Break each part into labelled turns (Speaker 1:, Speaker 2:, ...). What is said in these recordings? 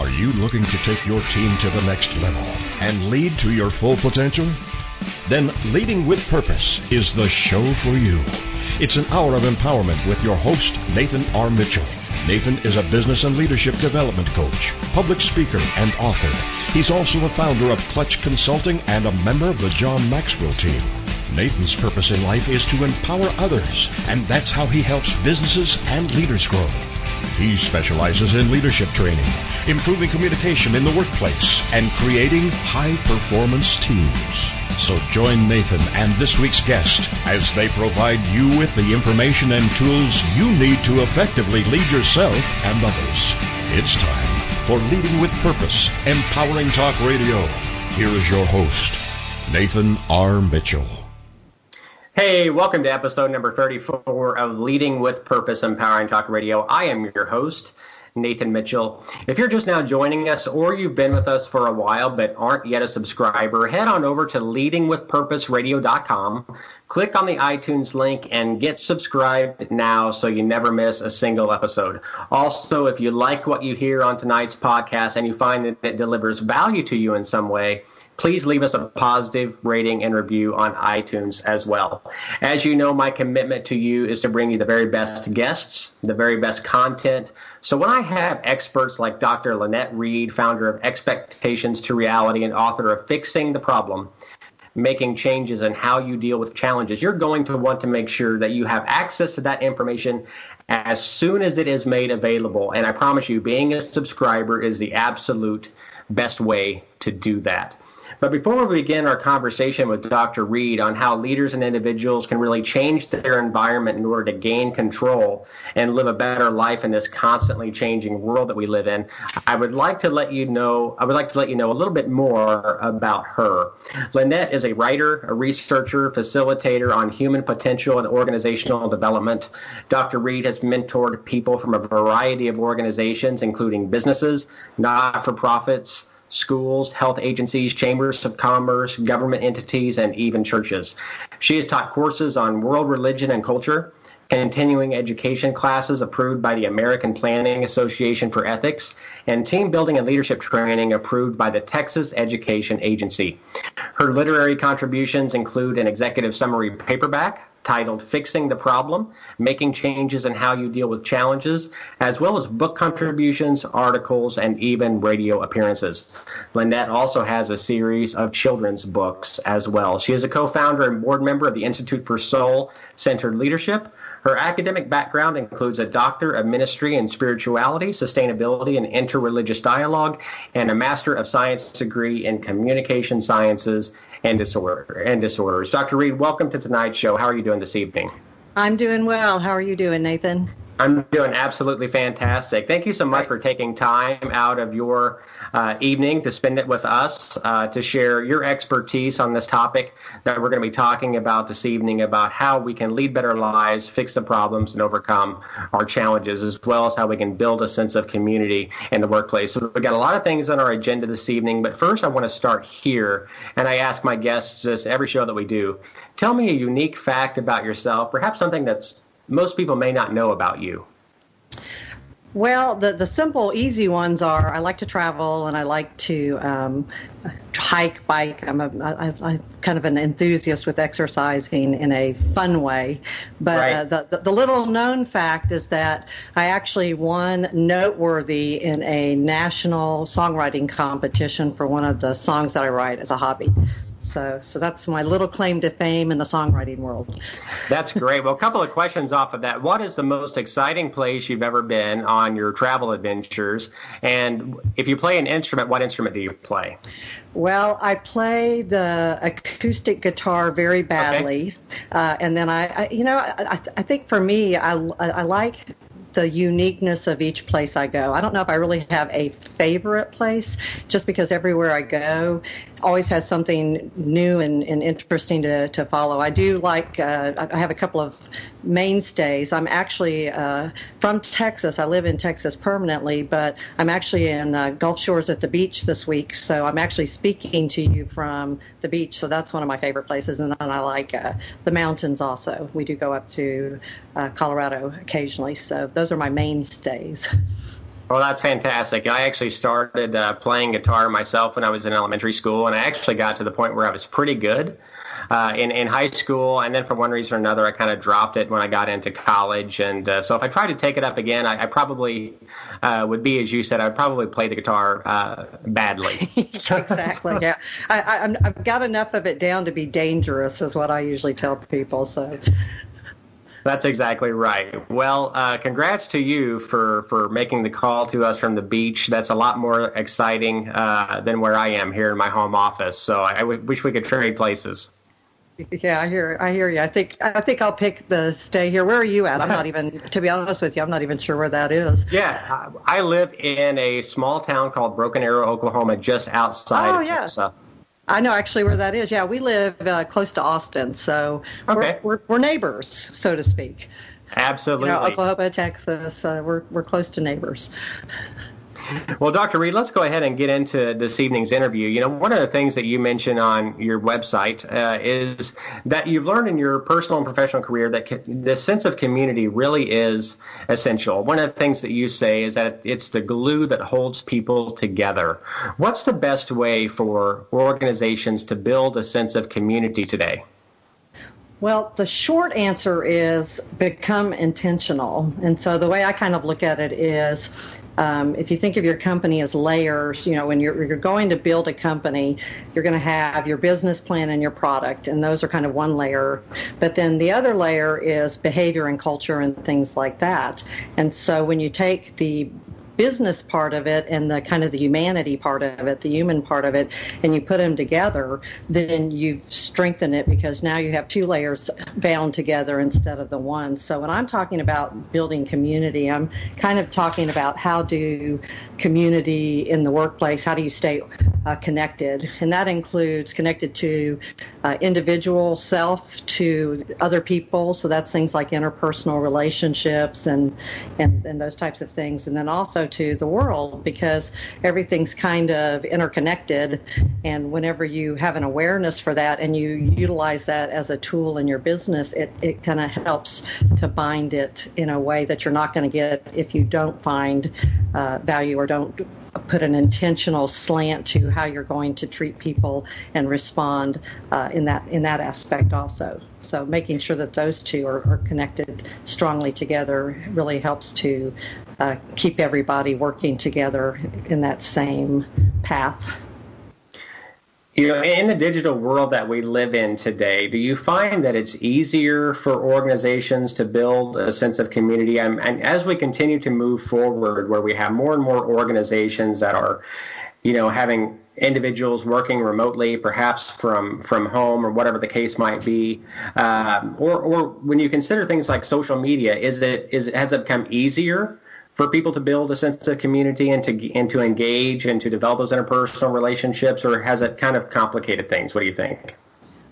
Speaker 1: Are you looking to take your team to the next level and lead to your full potential? Then Leading with Purpose is the show for you. It's an hour of empowerment with your host, Nathan R. Mitchell. Nathan is a business and leadership development coach, public speaker, and author. He's also a founder of Clutch Consulting and a member of the John Maxwell team. Nathan's purpose in life is to empower others, and that's how he helps businesses and leaders grow. He specializes in leadership training, improving communication in the workplace, and creating high performance teams. So join Nathan and this week's guest as they provide you with the information and tools you need to effectively lead yourself and others. It's time for Leading with Purpose, Empowering Talk Radio. Here is your host, Nathan R. Mitchell.
Speaker 2: Hey, welcome to episode number 34 of Leading with Purpose, Empowering Talk Radio. I am your host, Nathan Mitchell. If you're just now joining us or you've been with us for a while but aren't yet a subscriber, head on over to leadingwithpurposeradio.com, click on the iTunes link, and get subscribed now so you never miss a single episode. Also, if you like what you hear on tonight's podcast and you find that it delivers value to you in some way, please leave us a positive rating and review on iTunes as well. As you know, my commitment to you is to bring you the very best guests, the very best content. So when I have experts like Dr. Lynette Reed, founder of Expectations to Reality and author of Fixing the Problem, making changes in how you deal with challenges, you're going to want to make sure that you have access to that information as soon as it is made available. And I promise you, being a subscriber is the absolute best way to do that. But before we begin our conversation with Dr. Reed on how leaders and individuals can really change their environment in order to gain control and live a better life in this constantly changing world that we live in, I would like to let you know, I would like to let you know a little bit more about her. Lynette is a writer, a researcher, facilitator on human potential and organizational development. Dr. Reed has mentored people from a variety of organizations, including businesses, not for profits, schools, health agencies, chambers of commerce, government entities, and even churches. She has taught courses on world religion and culture, continuing education classes approved by the American Planning Association for Ethics, and team building and leadership training approved by the Texas Education Agency. Her literary contributions include an executive summary paperback, titled Fixing the Problem Making Changes in How You Deal with Challenges, as well as book contributions, articles, and even radio appearances. Lynette also has a series of children's books as well. She is a co founder and board member of the Institute for Soul Centered Leadership. Her academic background includes a Doctor of Ministry in Spirituality, Sustainability, and Interreligious Dialogue, and a Master of Science degree in Communication Sciences and disorder and disorders. Dr. Reed, welcome to tonight's show. How are you doing this evening?
Speaker 3: I'm doing well. How are you doing, Nathan?
Speaker 2: I'm doing absolutely fantastic. Thank you so much for taking time out of your uh, evening to spend it with us uh, to share your expertise on this topic that we're going to be talking about this evening about how we can lead better lives, fix the problems, and overcome our challenges, as well as how we can build a sense of community in the workplace. So we've got a lot of things on our agenda this evening, but first I want to start here, and I ask my guests this every show that we do. Tell me a unique fact about yourself, perhaps something that's most people may not know about you?
Speaker 3: Well, the, the simple, easy ones are I like to travel and I like to um, hike, bike. I'm, a, I, I'm kind of an enthusiast with exercising in a fun way. But uh, right. uh, the, the, the little known fact is that I actually won noteworthy in a national songwriting competition for one of the songs that I write as a hobby. So, so that's my little claim to fame in the songwriting world.
Speaker 2: That's great. Well, a couple of questions off of that. What is the most exciting place you've ever been on your travel adventures? And if you play an instrument, what instrument do you play?
Speaker 3: Well, I play the acoustic guitar very badly, okay. uh, and then I, I, you know, I, I think for me, I, I like the uniqueness of each place I go. I don't know if I really have a favorite place, just because everywhere I go always has something new and, and interesting to, to follow. I do like, uh, I have a couple of mainstays. I'm actually uh, from Texas. I live in Texas permanently, but I'm actually in uh, Gulf Shores at the beach this week. So I'm actually speaking to you from the beach. So that's one of my favorite places. And then I like uh, the mountains also. We do go up to uh, Colorado occasionally. So those are my mainstays.
Speaker 2: Well, that's fantastic. I actually started uh, playing guitar myself when I was in elementary school, and I actually got to the point where I was pretty good uh, in in high school, and then for one reason or another, I kind of dropped it when I got into college. And uh, so, if I tried to take it up again, I, I probably uh, would be, as you said, I'd probably play the guitar uh, badly.
Speaker 3: exactly. Yeah, I, I, I've got enough of it down to be dangerous, is what I usually tell people. So.
Speaker 2: That's exactly right. Well, uh, congrats to you for, for making the call to us from the beach. That's a lot more exciting uh, than where I am here in my home office. So I, I w- wish we could trade places.
Speaker 3: Yeah, I hear. I hear you. I think. I think I'll pick the stay here. Where are you at? I'm not even. To be honest with you, I'm not even sure where that is.
Speaker 2: Yeah, I live in a small town called Broken Arrow, Oklahoma, just outside
Speaker 3: oh,
Speaker 2: of
Speaker 3: yeah.
Speaker 2: Tulsa.
Speaker 3: I know actually where that is. Yeah, we live uh, close to Austin, so
Speaker 2: okay.
Speaker 3: we're, we're, we're neighbors, so to speak.
Speaker 2: Absolutely.
Speaker 3: You know, Oklahoma, Texas, uh, we're we're close to neighbors.
Speaker 2: Well, Dr. Reed, let's go ahead and get into this evening's interview. You know, one of the things that you mention on your website uh, is that you've learned in your personal and professional career that co- the sense of community really is essential. One of the things that you say is that it's the glue that holds people together. What's the best way for organizations to build a sense of community today?
Speaker 3: Well, the short answer is become intentional. And so the way I kind of look at it is um, if you think of your company as layers, you know, when you're, you're going to build a company, you're going to have your business plan and your product, and those are kind of one layer. But then the other layer is behavior and culture and things like that. And so when you take the business part of it and the kind of the humanity part of it, the human part of it, and you put them together, then you've strengthened it because now you have two layers bound together instead of the one. So when I'm talking about building community, I'm kind of talking about how do community in the workplace, how do you stay uh, connected? And that includes connected to uh, individual self, to other people. So that's things like interpersonal relationships and, and, and those types of things. And then also to the world because everything's kind of interconnected. And whenever you have an awareness for that and you utilize that as a tool in your business, it, it kind of helps to bind it in a way that you're not going to get if you don't find uh, value or don't put an intentional slant to how you're going to treat people and respond uh, in that in that aspect also. So making sure that those two are, are connected strongly together really helps to uh, keep everybody working together in that same path.
Speaker 2: You know, in the digital world that we live in today, do you find that it's easier for organizations to build a sense of community? And, and as we continue to move forward, where we have more and more organizations that are, you know, having individuals working remotely, perhaps from from home or whatever the case might be, um, or or when you consider things like social media, is it is it, has it become easier for people to build a sense of community and to and to engage and to develop those interpersonal relationships, or has it kind of complicated things? What do you think?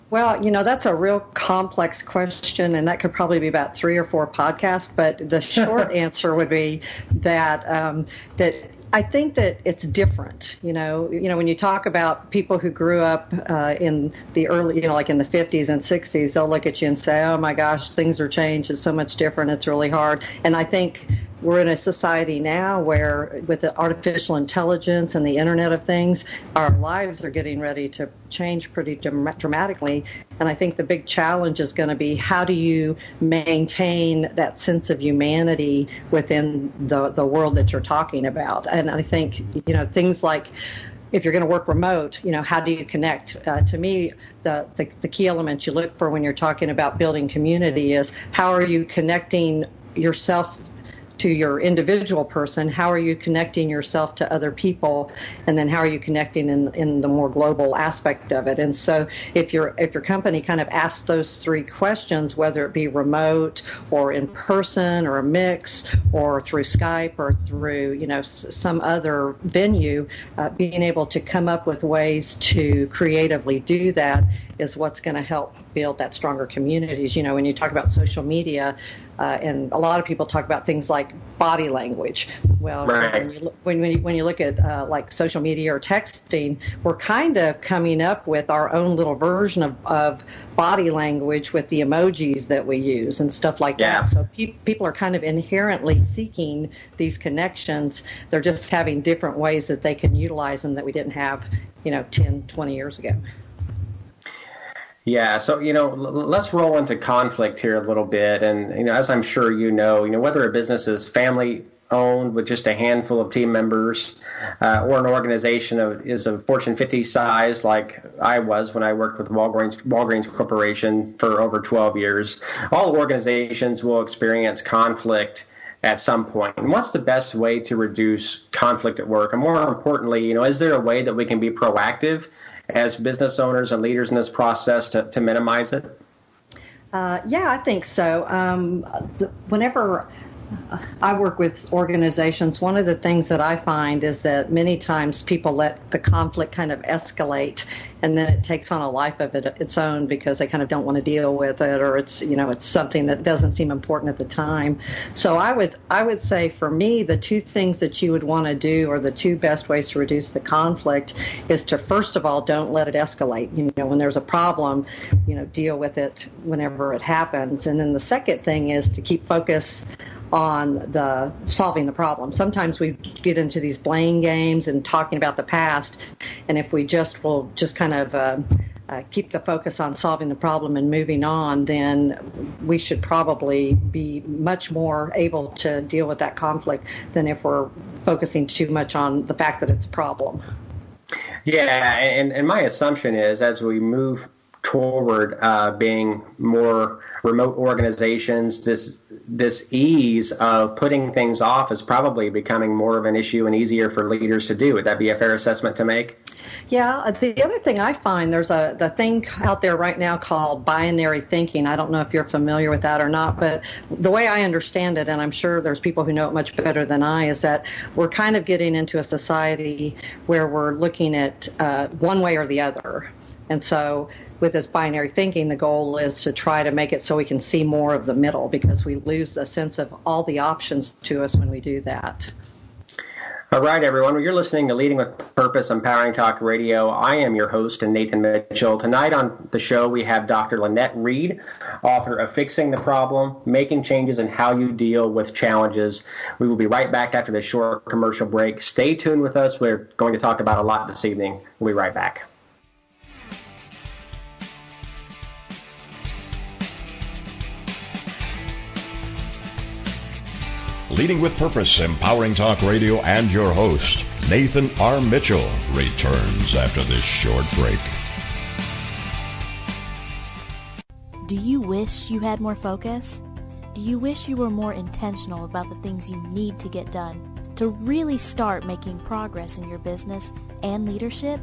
Speaker 3: Well, you know, that's a real complex question, and that could probably be about three or four podcasts. But the short answer would be that um, that I think that it's different. You know, you know when you talk about people who grew up uh, in the early, you know, like in the 50s and 60s, they'll look at you and say, "Oh my gosh, things are changed. It's so much different. It's really hard." And I think we're in a society now where, with the artificial intelligence and the Internet of Things, our lives are getting ready to change pretty dramatically. And I think the big challenge is going to be how do you maintain that sense of humanity within the the world that you're talking about? And I think you know things like if you're going to work remote, you know, how do you connect? Uh, to me, the, the, the key element you look for when you're talking about building community is how are you connecting yourself to your individual person, how are you connecting yourself to other people, and then how are you connecting in, in the more global aspect of it? And so, if your if your company kind of asks those three questions, whether it be remote or in person or a mix or through Skype or through you know some other venue, uh, being able to come up with ways to creatively do that is what's going to help build that stronger communities. You know, when you talk about social media, uh, and a lot of people talk about things like body language. Well, right. when, you look, when, when, you, when you look at uh, like social media or texting, we're kind of coming up with our own little version of, of body language with the emojis that we use and stuff like yeah. that. So pe- people are kind of inherently seeking these connections. They're just having different ways that they can utilize them that we didn't have, you know, 10, 20 years ago.
Speaker 2: Yeah, so you know, let's roll into conflict here a little bit, and you know, as I'm sure you know, you know whether a business is family owned with just a handful of team members, uh, or an organization of, is a Fortune 50 size, like I was when I worked with Walgreens, Walgreens Corporation for over 12 years. All organizations will experience conflict at some point. And what's the best way to reduce conflict at work? And more importantly, you know, is there a way that we can be proactive as business owners and leaders in this process to, to minimize it?
Speaker 3: Uh, yeah, I think so. Um, the, whenever I work with organizations. One of the things that I find is that many times people let the conflict kind of escalate, and then it takes on a life of it, its own because they kind of don't want to deal with it, or it's you know it's something that doesn't seem important at the time. So I would I would say for me the two things that you would want to do, or the two best ways to reduce the conflict, is to first of all don't let it escalate. You know when there's a problem, you know deal with it whenever it happens, and then the second thing is to keep focus on the solving the problem. Sometimes we get into these blame games and talking about the past, and if we just will just kind of uh, uh, keep the focus on solving the problem and moving on, then we should probably be much more able to deal with that conflict than if we're focusing too much on the fact that it's a problem.
Speaker 2: Yeah, and, and my assumption is as we move toward uh, being more remote organizations, this this ease of putting things off is probably becoming more of an issue and easier for leaders to do. Would that be a fair assessment to make?
Speaker 3: Yeah. Uh, the other thing I find there's a the thing out there right now called binary thinking. I don't know if you're familiar with that or not, but the way I understand it, and I'm sure there's people who know it much better than I, is that we're kind of getting into a society where we're looking at uh, one way or the other. And so with this binary thinking, the goal is to try to make it so we can see more of the middle because we lose the sense of all the options to us when we do that.
Speaker 2: All right, everyone. Well, you're listening to Leading with Purpose, Empowering Talk Radio. I am your host, Nathan Mitchell. Tonight on the show, we have Dr. Lynette Reed, author of Fixing the Problem, Making Changes and How You Deal with Challenges. We will be right back after this short commercial break. Stay tuned with us. We're going to talk about a lot this evening. We'll be right back.
Speaker 1: Leading with Purpose, Empowering Talk Radio, and your host, Nathan R. Mitchell, returns after this short break.
Speaker 4: Do you wish you had more focus? Do you wish you were more intentional about the things you need to get done to really start making progress in your business and leadership?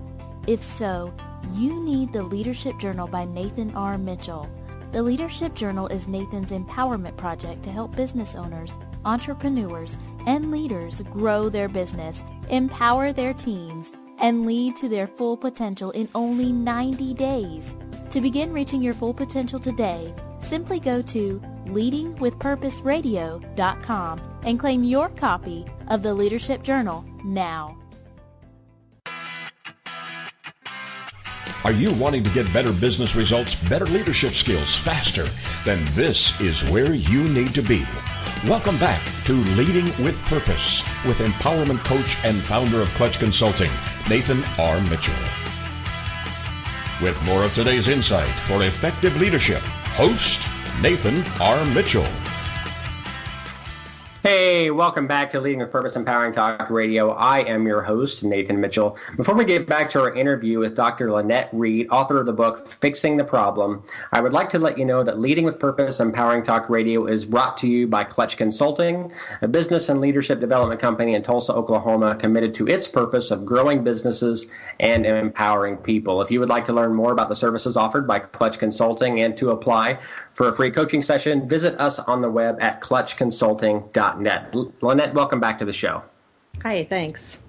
Speaker 4: If so, you need the Leadership Journal by Nathan R. Mitchell. The Leadership Journal is Nathan's empowerment project to help business owners entrepreneurs, and leaders grow their business, empower their teams, and lead to their full potential in only 90 days. To begin reaching your full potential today, simply go to leadingwithpurposeradio.com and claim your copy of the Leadership Journal now.
Speaker 1: Are you wanting to get better business results, better leadership skills faster? Then this is where you need to be. Welcome back to Leading with Purpose with empowerment coach and founder of Clutch Consulting, Nathan R. Mitchell. With more of today's insight for effective leadership, host Nathan R. Mitchell.
Speaker 2: Hey, welcome back to Leading with Purpose Empowering Talk Radio. I am your host, Nathan Mitchell. Before we get back to our interview with Dr. Lynette Reed, author of the book Fixing the Problem, I would like to let you know that Leading with Purpose Empowering Talk Radio is brought to you by Clutch Consulting, a business and leadership development company in Tulsa, Oklahoma, committed to its purpose of growing businesses and empowering people. If you would like to learn more about the services offered by Clutch Consulting and to apply for a free coaching session, visit us on the web at clutchconsulting.net. Lynette, welcome back to the show.
Speaker 3: Hi, thanks.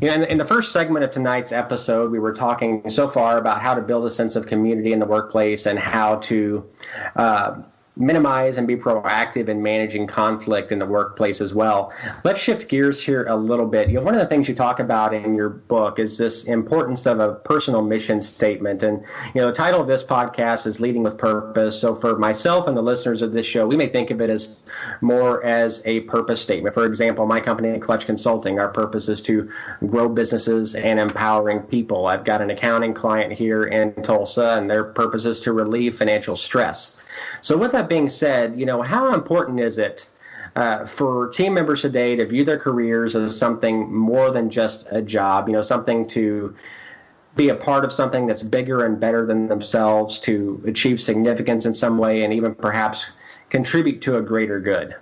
Speaker 2: You know, in, in, the first segment of tonight's episode, we were talking so far about how to build a sense of community in the workplace and how to uh, minimize and be proactive in managing conflict in the workplace as well. Let's shift gears here a little bit. You know, one of the things you talk about in your book is this importance of a personal mission statement. And, you know, the title of this podcast is Leading with Purpose. So for myself and the listeners of this show, we may think of it as more as a purpose statement. For example, my company, Clutch Consulting, our purpose is to grow businesses and empowering people. I've got an accounting client here in Tulsa, and their purpose is to relieve financial stress. So, with that being said, you know, how important is it uh, for team members today to view their careers as something more than just a job? You know, something to be a part of something that's bigger and better than themselves, to achieve significance in some way, and even perhaps contribute to a greater good.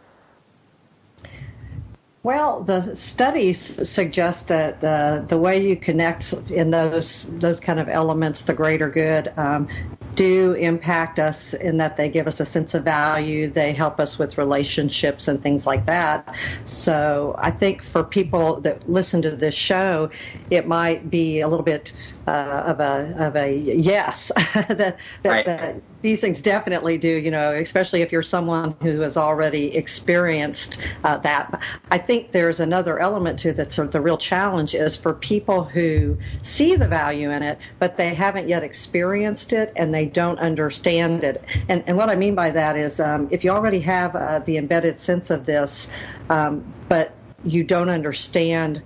Speaker 3: Well, the studies suggest that uh, the way you connect in those those kind of elements, the greater good, um, do impact us in that they give us a sense of value. They help us with relationships and things like that. So I think for people that listen to this show, it might be a little bit uh, of a of a yes that, that, right. that, these things definitely do. You know, especially if you're someone who has already experienced uh, that. I think there's another element to that. Sort of the real challenge is for people who see the value in it, but they haven't yet experienced it and they don't understand it. And and what I mean by that is, um, if you already have uh, the embedded sense of this, um, but you don't understand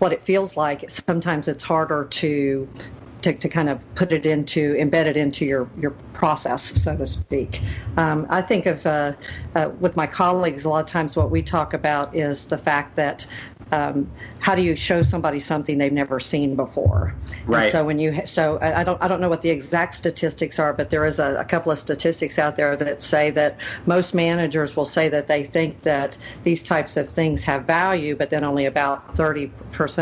Speaker 3: what it feels like, sometimes it's harder to to, to kind of put it into embed it into your your process, so to speak. Um, I think of uh, uh, with my colleagues a lot of times what we talk about is the fact that um, how do you show somebody something they've never seen before?
Speaker 2: Right.
Speaker 3: And so when you so I, don't I don't know what the exact statistics are, but there is a, a, couple of statistics out there that say that most managers will say that they think that these types of things have value, but then only about 30%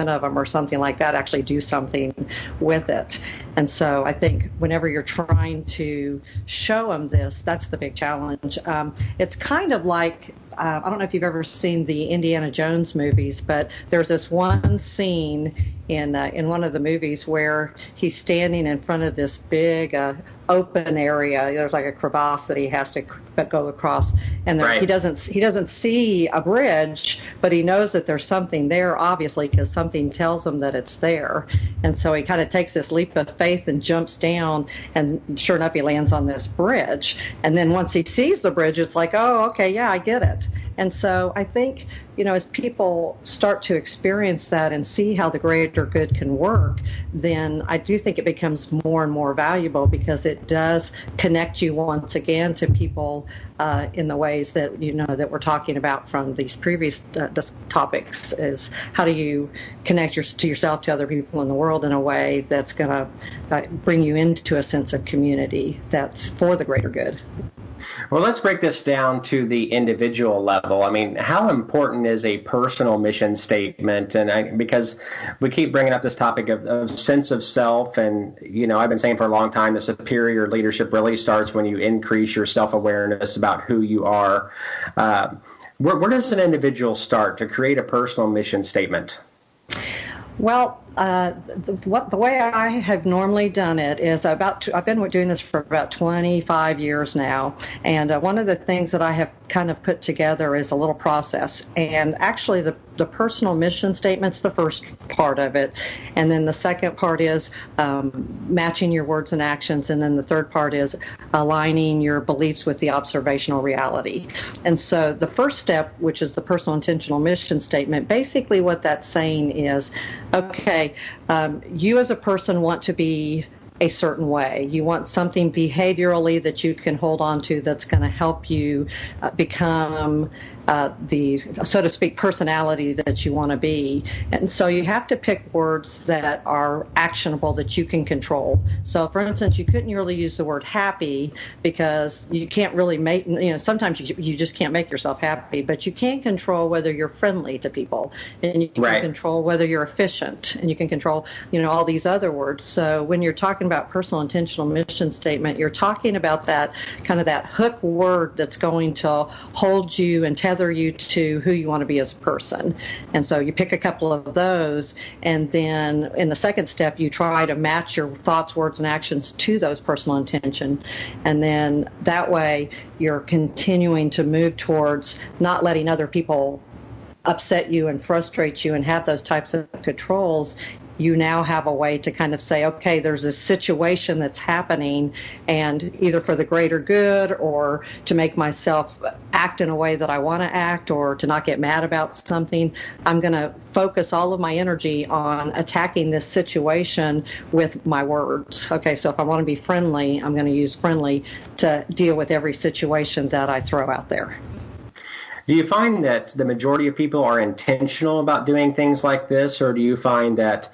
Speaker 3: of them or something like that actually do something with it. And so I think whenever you're trying to show them this, that's the big challenge. Um, it's kind of like uh, I don't know if you've ever seen the Indiana Jones movies, but there's this one scene in uh, in one of the movies where he's standing in front of this big uh, open area. There's like a crevasse that he has to go across, and there, right. he doesn't he doesn't see a bridge, but he knows that there's something there, obviously, because something tells him that it's there. And so he kind of takes this leap of faith and jumps down, and sure enough, he lands on this bridge. And then once he sees the bridge, it's like, oh, okay, yeah, I get it. And so I think, you know, as people start to experience that and see how the greater good can work, then I do think it becomes more and more valuable because it does connect you once again to people uh, in the ways that, you know, that we're talking about from these previous uh, topics is how do you connect your, to yourself to other people in the world in a way that's going to uh, bring you into a sense of community that's for the greater good.
Speaker 2: Well, let's break this down to the individual level. I mean, how important is a personal mission statement? And I, because we keep bringing up this topic of, of sense of self, and you know, I've been saying for a long time, the superior leadership really starts when you increase your self awareness about who you are. Uh, where, where does an individual start to create a personal mission statement?
Speaker 3: Well, uh, the, what, the way I have normally done it is about I've been doing this for about 25 years now, and uh, one of the things that I have kind of put together is a little process. And actually, the the personal mission statement's the first part of it, and then the second part is um, matching your words and actions, and then the third part is aligning your beliefs with the observational reality. And so, the first step, which is the personal intentional mission statement, basically what that's saying is, okay, um, you as a person want to be a certain way. You want something behaviorally that you can hold on to that's going to help you uh, become uh, the, so to speak, personality that you want to be. And so you have to pick words that are actionable that you can control. So, for instance, you couldn't really use the word happy because you can't really make, you know, sometimes you, you just can't make yourself happy, but you can control whether you're friendly to people and you can right. control whether you're efficient and you can control, you know, all these other words. So when you're talking about personal intentional mission statement, you're talking about that kind of that hook word that's going to hold you and tether tether you to who you want to be as a person. And so you pick a couple of those, and then in the second step, you try to match your thoughts, words, and actions to those personal intention. And then that way, you're continuing to move towards not letting other people upset you and frustrate you and have those types of controls you now have a way to kind of say, okay, there's a situation that's happening, and either for the greater good or to make myself act in a way that I want to act or to not get mad about something, I'm going to focus all of my energy on attacking this situation with my words. Okay, so if I want to be friendly, I'm going to use friendly to deal with every situation that I throw out there.
Speaker 2: Do you find that the majority of people are intentional about doing things like this, or do you find that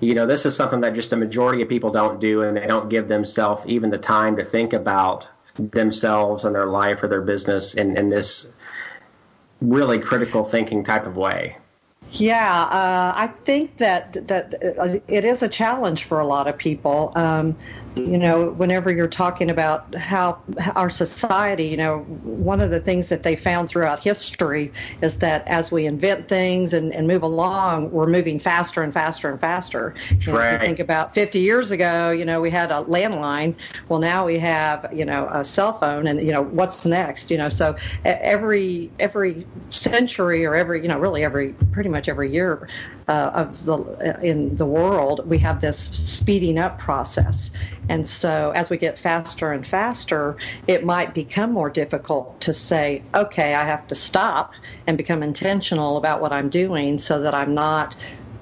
Speaker 2: you know this is something that just the majority of people don't do, and they don't give themselves even the time to think about themselves and their life or their business in, in this really critical thinking type of way?
Speaker 3: Yeah, uh, I think that that uh, it is a challenge for a lot of people. Um, you know, whenever you're talking about how our society, you know, one of the things that they found throughout history is that as we invent things and, and move along, we're moving faster and faster and faster. You know,
Speaker 2: right.
Speaker 3: if you think about 50 years ago, you know, we had a landline. Well, now we have, you know, a cell phone, and you know, what's next? You know, so every every century or every, you know, really every pretty much every year uh, of the in the world, we have this speeding up process. And so as we get faster and faster, it might become more difficult to say, okay, I have to stop and become intentional about what I'm doing so that I'm not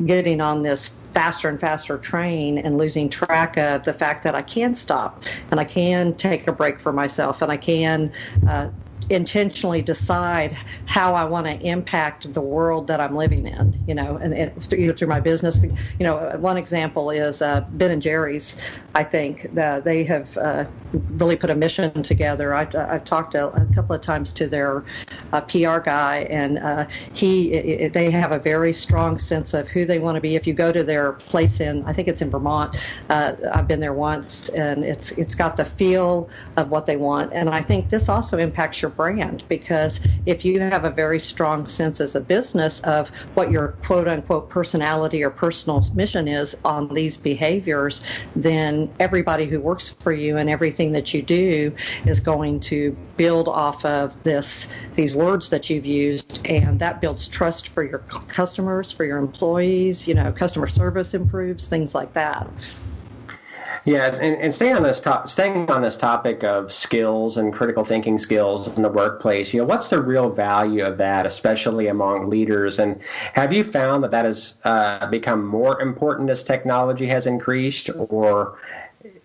Speaker 3: getting on this faster and faster train and losing track of the fact that I can stop and I can take a break for myself and I can uh, intentionally decide how I want to impact the world that I'm living in, you know, and, and either through my business. You know, one example is uh, Ben and Jerry's. I think that they have uh, really put a mission together. I, have talked a, a, couple of times to their uh, PR guy, and uh, he it, they have a very strong sense of who they want to be. If you go to their place in, I think it's in Vermont. Uh, I've been there once, and it's it's got the feel of what they want, and I think this also impacts your brand because if you have a very strong sense as a business of what your quote unquote personality or personal mission is on these behaviors, then everybody who works for you and everything that you do is going to build off of this these words that you've used and that builds trust for your customers, for your employees, you know, customer service improves, things like that.
Speaker 2: Yeah, and, and staying on this staying on this topic of skills and critical thinking skills in the workplace, you know, what's the real value of that, especially among leaders? And have you found that that has uh, become more important as technology has increased, or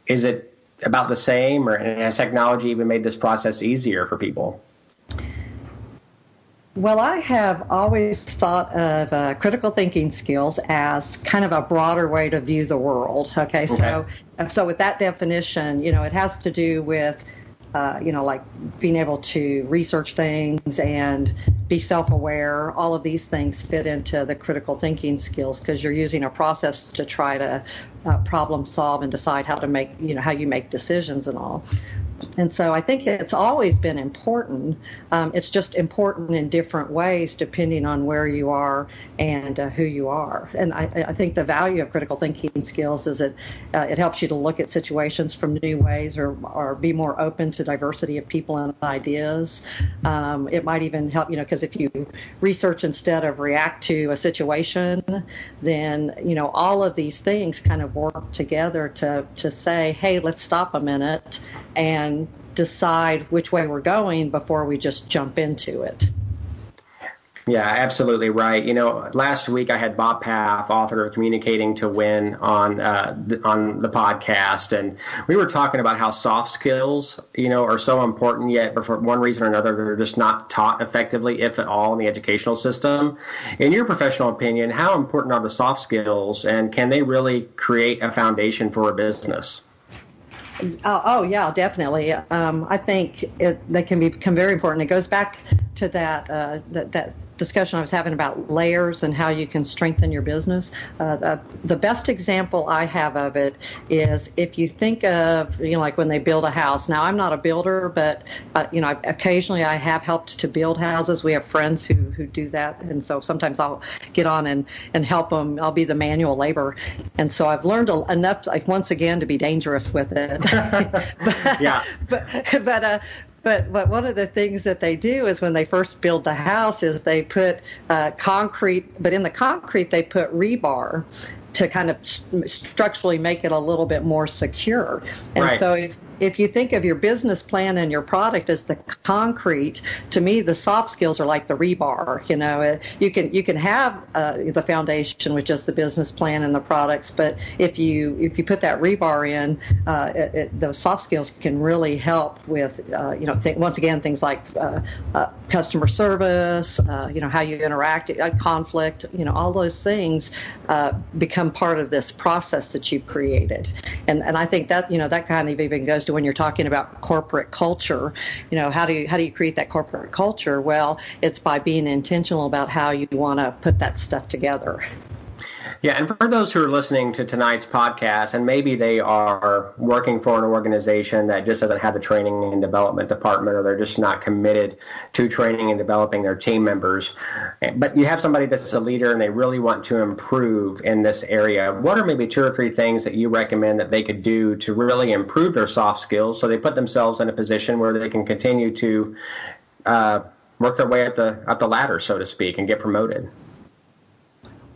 Speaker 2: is it about the same, or has technology even made this process easier for people?
Speaker 3: Well, I have always thought of uh, critical thinking skills as kind of a broader way to view the world. Okay, okay. so so with that definition, you know, it has to do with uh, you know, like being able to research things and be self aware, all of these things fit into the critical thinking skills because you're using a process to try to uh, problem solve and decide how to make, you know, how you make decisions and all. And so I think it's always been important. Um, it's just important in different ways depending on where you are and uh, who you are. And I, I, think the value of critical thinking skills is that uh, it helps you to look at situations from new ways or, or be more open to diversity of people and ideas. Um, it might even help, you know, because if you research instead of react to a situation, then, you know, all of these things kind of work together to, to say, hey, let's stop a minute and decide which way we're going before we just jump into it.
Speaker 2: Yeah, absolutely right. You know, last week I had Bob Paff, author of Communicating to Win, on uh, on the podcast, and we were talking about how soft skills, you know, are so important. Yet, but for one reason or another, they're just not taught effectively, if at all, in the educational system. In your professional opinion, how important are the soft skills, and can they really create a foundation for a business?
Speaker 3: Oh, oh yeah, definitely. Um, I think it, they can become very important. It goes back to that uh, that, that discussion I was having about layers and how you can strengthen your business. Uh, the, the best example I have of it is if you think of, you know, like when they build a house. Now, I'm not a builder, but, uh, you know, I, occasionally I have helped to build houses. We have friends who, who do that. And so sometimes I'll get on and, and help them. I'll be the manual labor. And so I've learned enough, like, once again, to be dangerous with it.
Speaker 2: but, yeah.
Speaker 3: But, but, uh, but but one of the things that they do is when they first build the house is they put uh, concrete, but in the concrete they put rebar to kind of structurally make it a little bit more secure. And right. so if if you think of your business plan and your product as the concrete, to me the soft skills are like the rebar. You know, uh, you can you can have uh, the foundation, with just the business plan and the products, but if you if you put that rebar in, uh, it, it, those soft skills can really help with uh, you know th- once again things like uh, uh, customer service, you know how you interact, conflict, you know all those things become part of this process that you've created, and and I think that you know that kind of even goes to when you're talking about corporate culture. You know, how do you how do you create that corporate culture? Well, it's by being intentional about how you want to put that stuff together.
Speaker 2: Yeah, and for those who are listening to tonight's podcast, and maybe they are working for an organization that just doesn't have the training and development department, or they're just not committed to training and developing their team members, but you have somebody that's a leader and they really want to improve in this area, what are maybe two or three things that you recommend that they could do to really improve their soft skills so they put themselves in a position where they can continue to uh, work their way up the up the ladder, so to speak, and get promoted?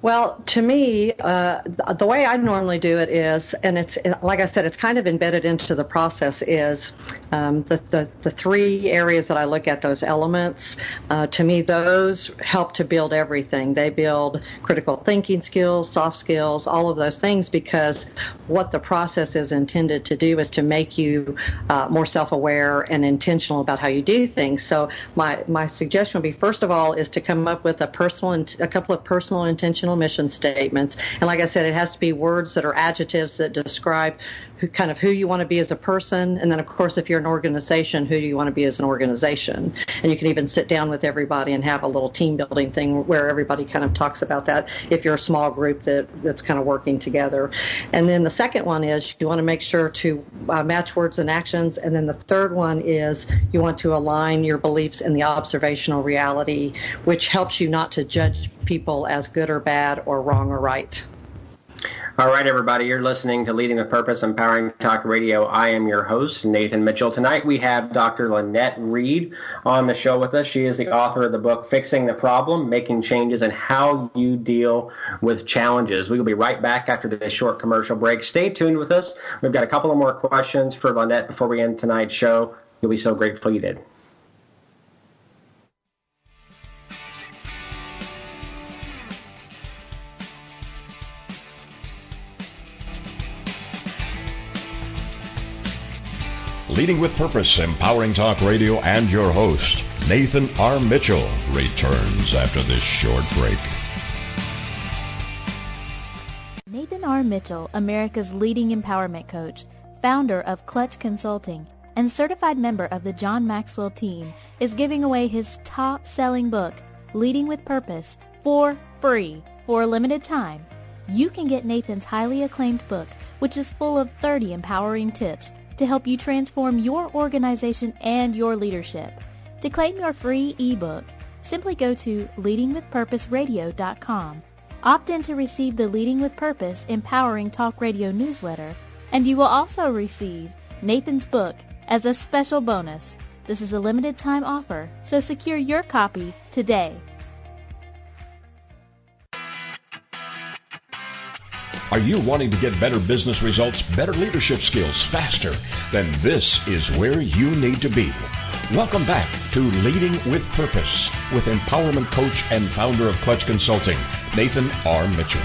Speaker 3: Well, to me, uh, the way I normally do it is, and it's like I said, it's kind of embedded into the process. Is um, the, the, the three areas that I look at those elements? Uh, to me, those help to build everything. They build critical thinking skills, soft skills, all of those things. Because what the process is intended to do is to make you uh, more self-aware and intentional about how you do things. So my my suggestion would be, first of all, is to come up with a personal, a couple of personal intentional mission statements. And like I said, it has to be words that are adjectives that describe who, kind of who you want to be as a person. And then, of course, if you're an organization, who do you want to be as an organization? And you can even sit down with everybody and have a little team building thing where everybody kind of talks about that if you're a small group that, that's kind of working together. And then the second one is you want to make sure to uh, match words and actions. And then the third one is you want to align your beliefs in the observational reality, which helps you not to judge people as good or bad or wrong or right.
Speaker 2: All right, everybody, you're listening to Leading with Purpose, Empowering Talk Radio. I am your host, Nathan Mitchell. Tonight we have Dr. Lynette Reed on the show with us. She is the author of the book Fixing the Problem, Making Changes, and How You Deal with Challenges. We will be right back after this short commercial break. Stay tuned with us. We've got a couple of more questions for Lynette before we end tonight's show. You'll be so grateful you did.
Speaker 1: Leading with Purpose, Empowering Talk Radio, and your host, Nathan R. Mitchell, returns after this short break.
Speaker 4: Nathan R. Mitchell, America's leading empowerment coach, founder of Clutch Consulting, and certified member of the John Maxwell team, is giving away his top selling book, Leading with Purpose, for free for a limited time. You can get Nathan's highly acclaimed book, which is full of 30 empowering tips to help you transform your organization and your leadership. To claim your free ebook, simply go to leadingwithpurposeradio.com. Opt in to receive the Leading with Purpose Empowering Talk Radio newsletter, and you will also receive Nathan's book as a special bonus. This is a limited time offer, so secure your copy today.
Speaker 1: Are you wanting to get better business results, better leadership skills faster? Then this is where you need to be. Welcome back to Leading with Purpose with empowerment coach and founder of Clutch Consulting, Nathan R. Mitchell.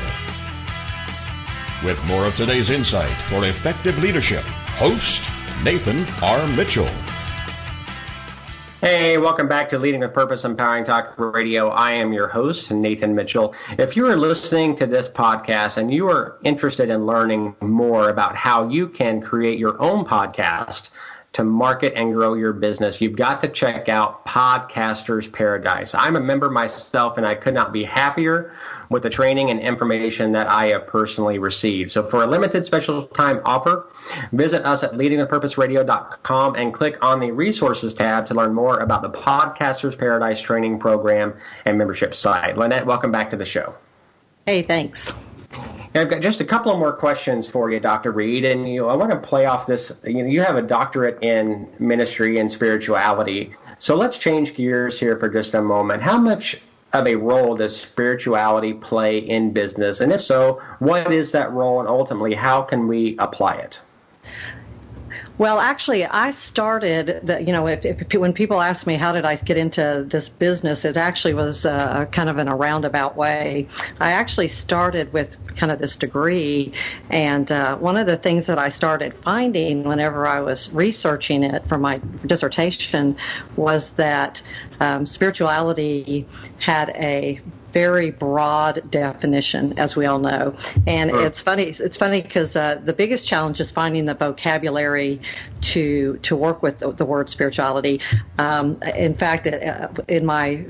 Speaker 1: With more of today's insight for effective leadership, host Nathan R. Mitchell.
Speaker 2: Hey, welcome back to Leading with Purpose Empowering Talk Radio. I am your host, Nathan Mitchell. If you are listening to this podcast and you are interested in learning more about how you can create your own podcast, to market and grow your business, you've got to check out Podcasters Paradise. I'm a member myself, and I could not be happier with the training and information that I have personally received. So, for a limited special time offer, visit us at leadingwithpurposeradio.com and click on the resources tab to learn more about the Podcasters Paradise training program and membership site. Lynette, welcome back to the show.
Speaker 3: Hey, thanks.
Speaker 2: I've got just a couple of more questions for you, Dr. Reed, and you, I want to play off this. You know, you have a doctorate in ministry and spirituality, so let's change gears here for just a moment. How much of a role does spirituality play in business, and if so, what is that role, and ultimately, how can we apply it?
Speaker 3: Well, actually, I started, the, you know, if, if, when people ask me how did I get into this business, it actually was uh, kind of in a roundabout way. I actually started with kind of this degree, and uh, one of the things that I started finding whenever I was researching it for my dissertation was that um, spirituality had a very broad definition, as we all know. And sure. it's funny. It's funny because uh, the biggest challenge is finding the vocabulary to to work with the, the word spirituality. Um, in fact, uh, in my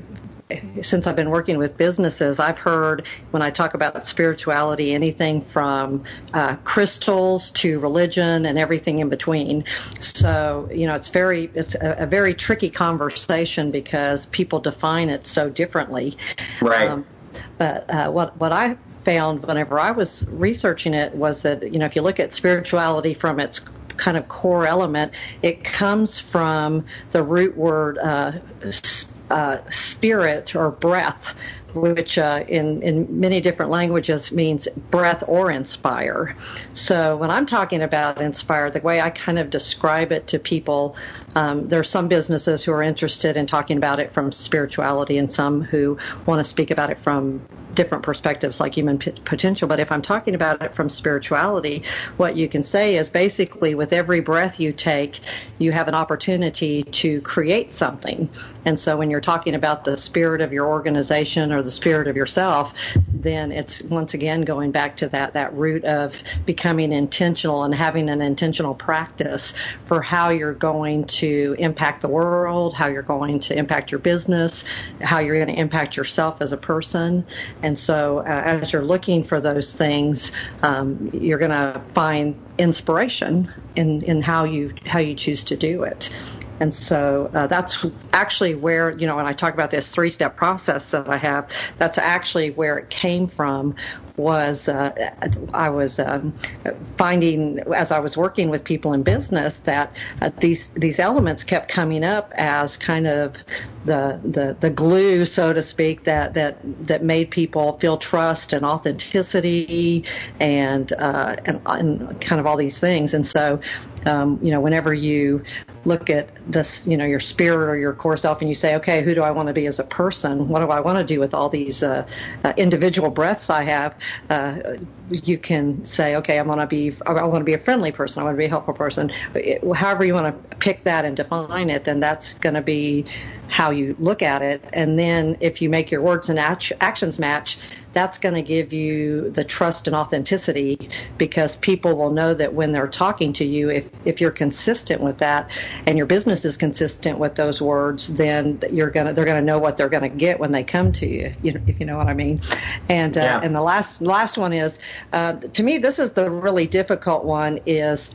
Speaker 3: since I've been working with businesses, I've heard when I talk about spirituality, anything from uh, crystals to religion and everything in between. So you know, it's very it's a, a very tricky conversation because people define it so differently.
Speaker 2: Right. Um,
Speaker 3: but uh, what what I found whenever I was researching it was that you know if you look at spirituality from its kind of core element, it comes from the root word uh, uh, spirit or breath, which uh, in, in many different languages means breath or inspire. So when I'm talking about inspire, the way I kind of describe it to people, um, there are some businesses who are interested in talking about it from spirituality and some who want to speak about it from different perspectives like human p- potential. But if I'm talking about it from spirituality, what you can say is basically with every breath you take, you have an opportunity to create something. And so when you're talking about the spirit of your organization or the spirit of yourself, then it's once again going back to that, that root of becoming intentional and having an intentional practice for how you're going to impact the world, how you're going to impact your business, how you're going to impact yourself as a person. And so, uh, as you're looking for those things, um, you're going to find inspiration in, in how you how you choose to do it. And so uh, that's actually where, you know, when I talk about this three step process that I have, that's actually where it came from. Was uh, I was um, finding as I was working with people in business that uh, these these elements kept coming up as kind of the, the the glue, so to speak, that that that made people feel trust and authenticity and uh, and, and kind of all these things. And so, um, you know, whenever you look at this, you know, your spirit or your core self, and you say, okay, who do I want to be as a person? What do I want to do with all these uh, uh, individual breaths I have? Uh, you can say, okay, I want to be, I want to be a friendly person. I want to be a helpful person. It, however you want to pick that and define it, then that's going to be how you look at it. And then if you make your words and actions match, that's going to give you the trust and authenticity because people will know that when they're talking to you, if, if you're consistent with that and your business is consistent with those words, then you're gonna they're gonna know what they're gonna get when they come to you. you know, if you know what I mean. And uh, yeah. and the last last one is uh, to me this is the really difficult one is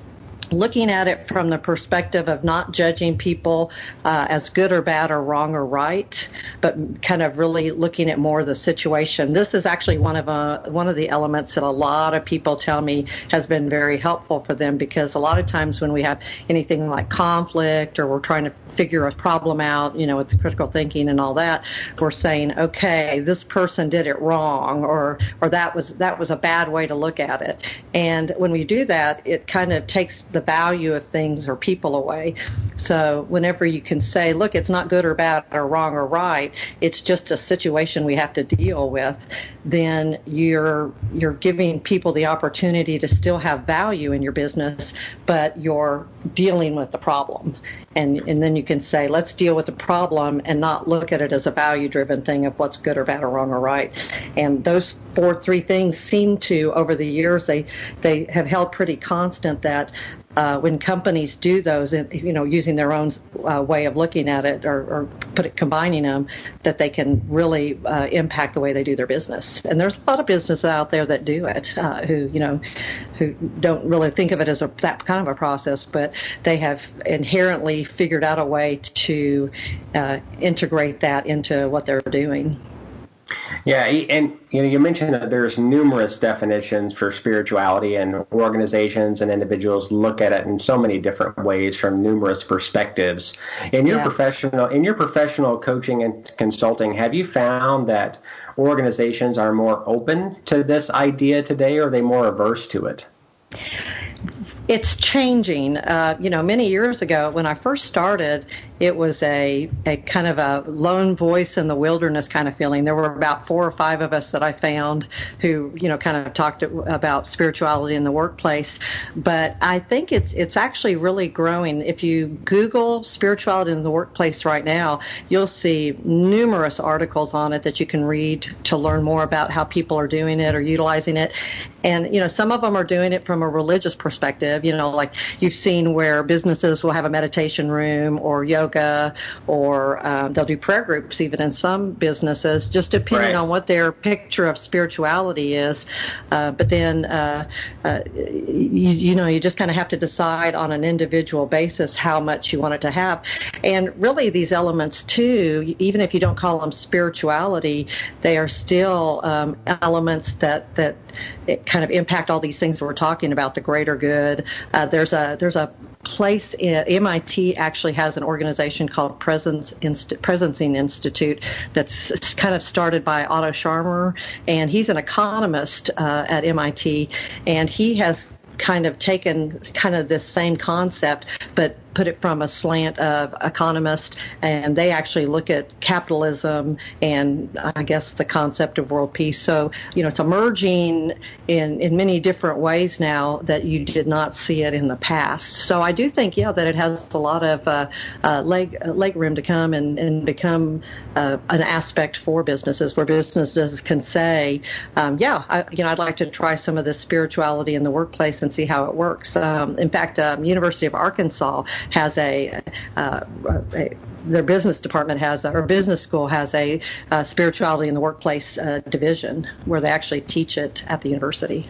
Speaker 3: looking at it from the perspective of not judging people uh, as good or bad or wrong or right, but kind of really looking at more the situation. This is actually one of uh, one of the elements that a lot of people tell me has been very helpful for them because a lot of times when we have anything like conflict or we're trying to figure a problem out, you know, with critical thinking and all that, we're saying, okay, this person did it wrong, or or that was that was a bad way to look at it. And when we do that, it kind of takes the value of things or people away. So whenever you can say, look, it's not good or bad or wrong or right, it's just a situation we have to deal with, then you're you're giving people the opportunity to still have value in your business, but you're dealing with the problem. And and then you can say, let's deal with the problem and not look at it as a value driven thing of what's good or bad or wrong or right. And those four three things seem to over the years they they have held pretty constant that uh, when companies do those, you know, using their own uh, way of looking at it or, or it, combining them, that they can really uh, impact the way they do their business. And there's a lot of businesses out there that do it, uh, who you know, who don't really think of it as a that kind of a process, but they have inherently figured out a way to uh, integrate that into what they're doing.
Speaker 2: Yeah, and you know, you mentioned that there's numerous definitions for spirituality, and organizations and individuals look at it in so many different ways from numerous perspectives. In your yeah. professional, in your professional coaching and consulting, have you found that organizations are more open to this idea today, or are they more averse to it?
Speaker 3: It's changing. Uh, you know, many years ago when I first started, it was a, a kind of a lone voice in the wilderness kind of feeling. There were about four or five of us that I found who, you know, kind of talked about spirituality in the workplace. But I think it's it's actually really growing. If you Google spirituality in the workplace right now, you'll see numerous articles on it that you can read to learn more about how people are doing it or utilizing it. And you know, some of them are doing it from a religious perspective. You know, like you've seen where businesses will have a meditation room or yoga, or um, they'll do prayer groups even in some businesses, just depending right. on what their picture of spirituality is. Uh, but then, uh, uh, you, you know, you just kind of have to decide on an individual basis how much you want it to have. And really, these elements too, even if you don't call them spirituality, they are still um, elements that that kind of impact all these things we're talking about, the greater good. Uh, there's a there's a place in, MIT actually has an organization called Presence Inst- Presencing Institute that's kind of started by Otto Scharmer, and he's an economist uh, at MIT, and he has kind of taken kind of this same concept, but put it from a slant of economists, and they actually look at capitalism and I guess the concept of world peace. So you know, it's emerging in in many different ways now that you did not see it in the past. So I do think, yeah, that it has a lot of uh, uh, leg leg room to come and and become uh, an aspect for businesses where businesses can say, um, yeah, I, you know, I'd like to try some of this spirituality in the workplace and see how it works. Um, in fact, um, University of Arkansas has a, uh, a their business department has, or business school has a uh, spirituality in the workplace uh, division where they actually teach it at the university.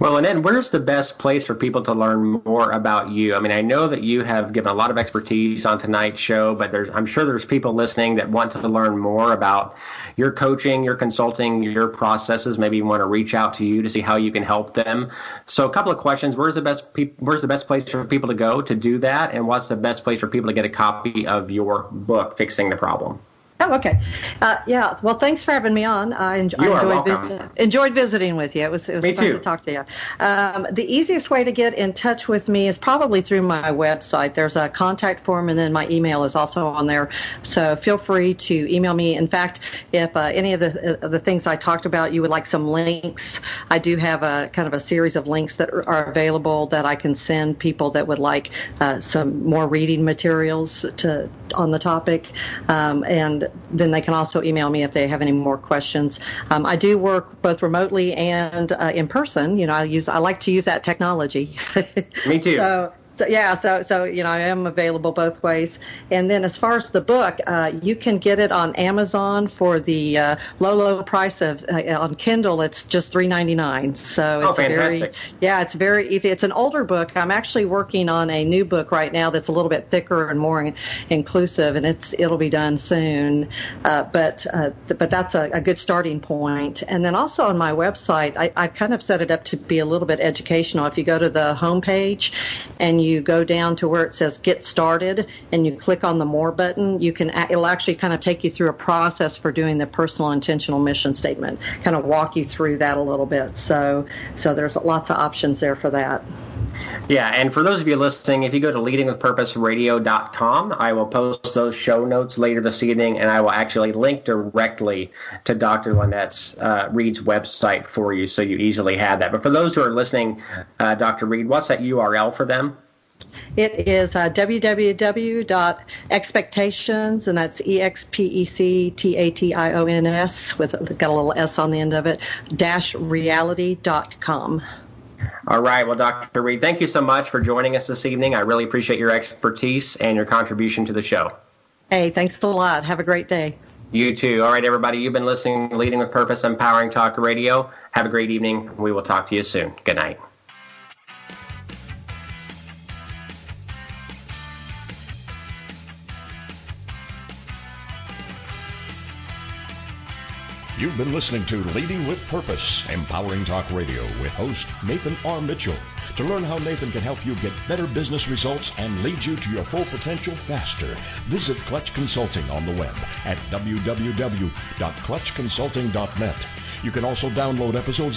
Speaker 2: Well, and then where's the best place for people to learn more about you? I mean, I know that you have given a lot of expertise on tonight's show, but I'm sure there's people listening that want to learn more about your coaching, your consulting, your processes. Maybe want to reach out to you to see how you can help them. So, a couple of questions: Where's the best? Pe- where's the best place for people to go to do that? And what's the best place for people to get a copy of your book, Fixing the Problem?
Speaker 3: Oh, okay. Uh, yeah. Well, thanks for having me on. I, enjoy,
Speaker 2: you
Speaker 3: I
Speaker 2: enjoyed,
Speaker 3: visit, enjoyed visiting with you. It was, it was
Speaker 2: me
Speaker 3: fun
Speaker 2: too.
Speaker 3: to talk to you. Um, the easiest way to get in touch with me is probably through my website. There's a contact form, and then my email is also on there. So feel free to email me. In fact, if uh, any of the uh, the things I talked about, you would like some links, I do have a kind of a series of links that are available that I can send people that would like uh, some more reading materials to on the topic, um, and then they can also email me if they have any more questions. Um, I do work both remotely and uh, in person. You know, I use I like to use that technology.
Speaker 2: me too.
Speaker 3: so so yeah, so so you know I am available both ways. And then as far as the book, uh, you can get it on Amazon for the uh, low low price of uh, on Kindle. It's just three ninety nine. So
Speaker 2: oh,
Speaker 3: it's
Speaker 2: fantastic.
Speaker 3: very yeah, it's very easy. It's an older book. I'm actually working on a new book right now that's a little bit thicker and more inclusive, and it's it'll be done soon. Uh, but uh, but that's a, a, good starting point. And then also on my website, I, I kind of set it up to be a little bit educational. If you go to the homepage and you you go down to where it says get started and you click on the more button, you can it'll actually kind of take you through a process for doing the personal intentional mission statement. Kind of walk you through that a little bit. So so there's lots of options there for that.
Speaker 2: Yeah, and for those of you listening, if you go to leadingwithpurposeradio.com, I will post those show notes later this evening, and I will actually link directly to Dr. Lynette's uh, Reed's website for you, so you easily have that. But for those who are listening, uh, Dr. Reed, what's that URL for them?
Speaker 3: It is uh, www.expectations, and that's E X P E C T A T I O N S, with got a little S on the end of it, dash reality.com.
Speaker 2: All right. Well, Dr. Reed, thank you so much for joining us this evening. I really appreciate your expertise and your contribution to the show.
Speaker 3: Hey, thanks a lot. Have a great day.
Speaker 2: You too. All right, everybody. You've been listening to Leading with Purpose, Empowering Talk Radio. Have a great evening. We will talk to you soon. Good night.
Speaker 1: You've been listening to Leading with Purpose, Empowering Talk Radio with host Nathan R. Mitchell. To learn how Nathan can help you get better business results and lead you to your full potential faster, visit Clutch Consulting on the web at www.clutchconsulting.net. You can also download episodes of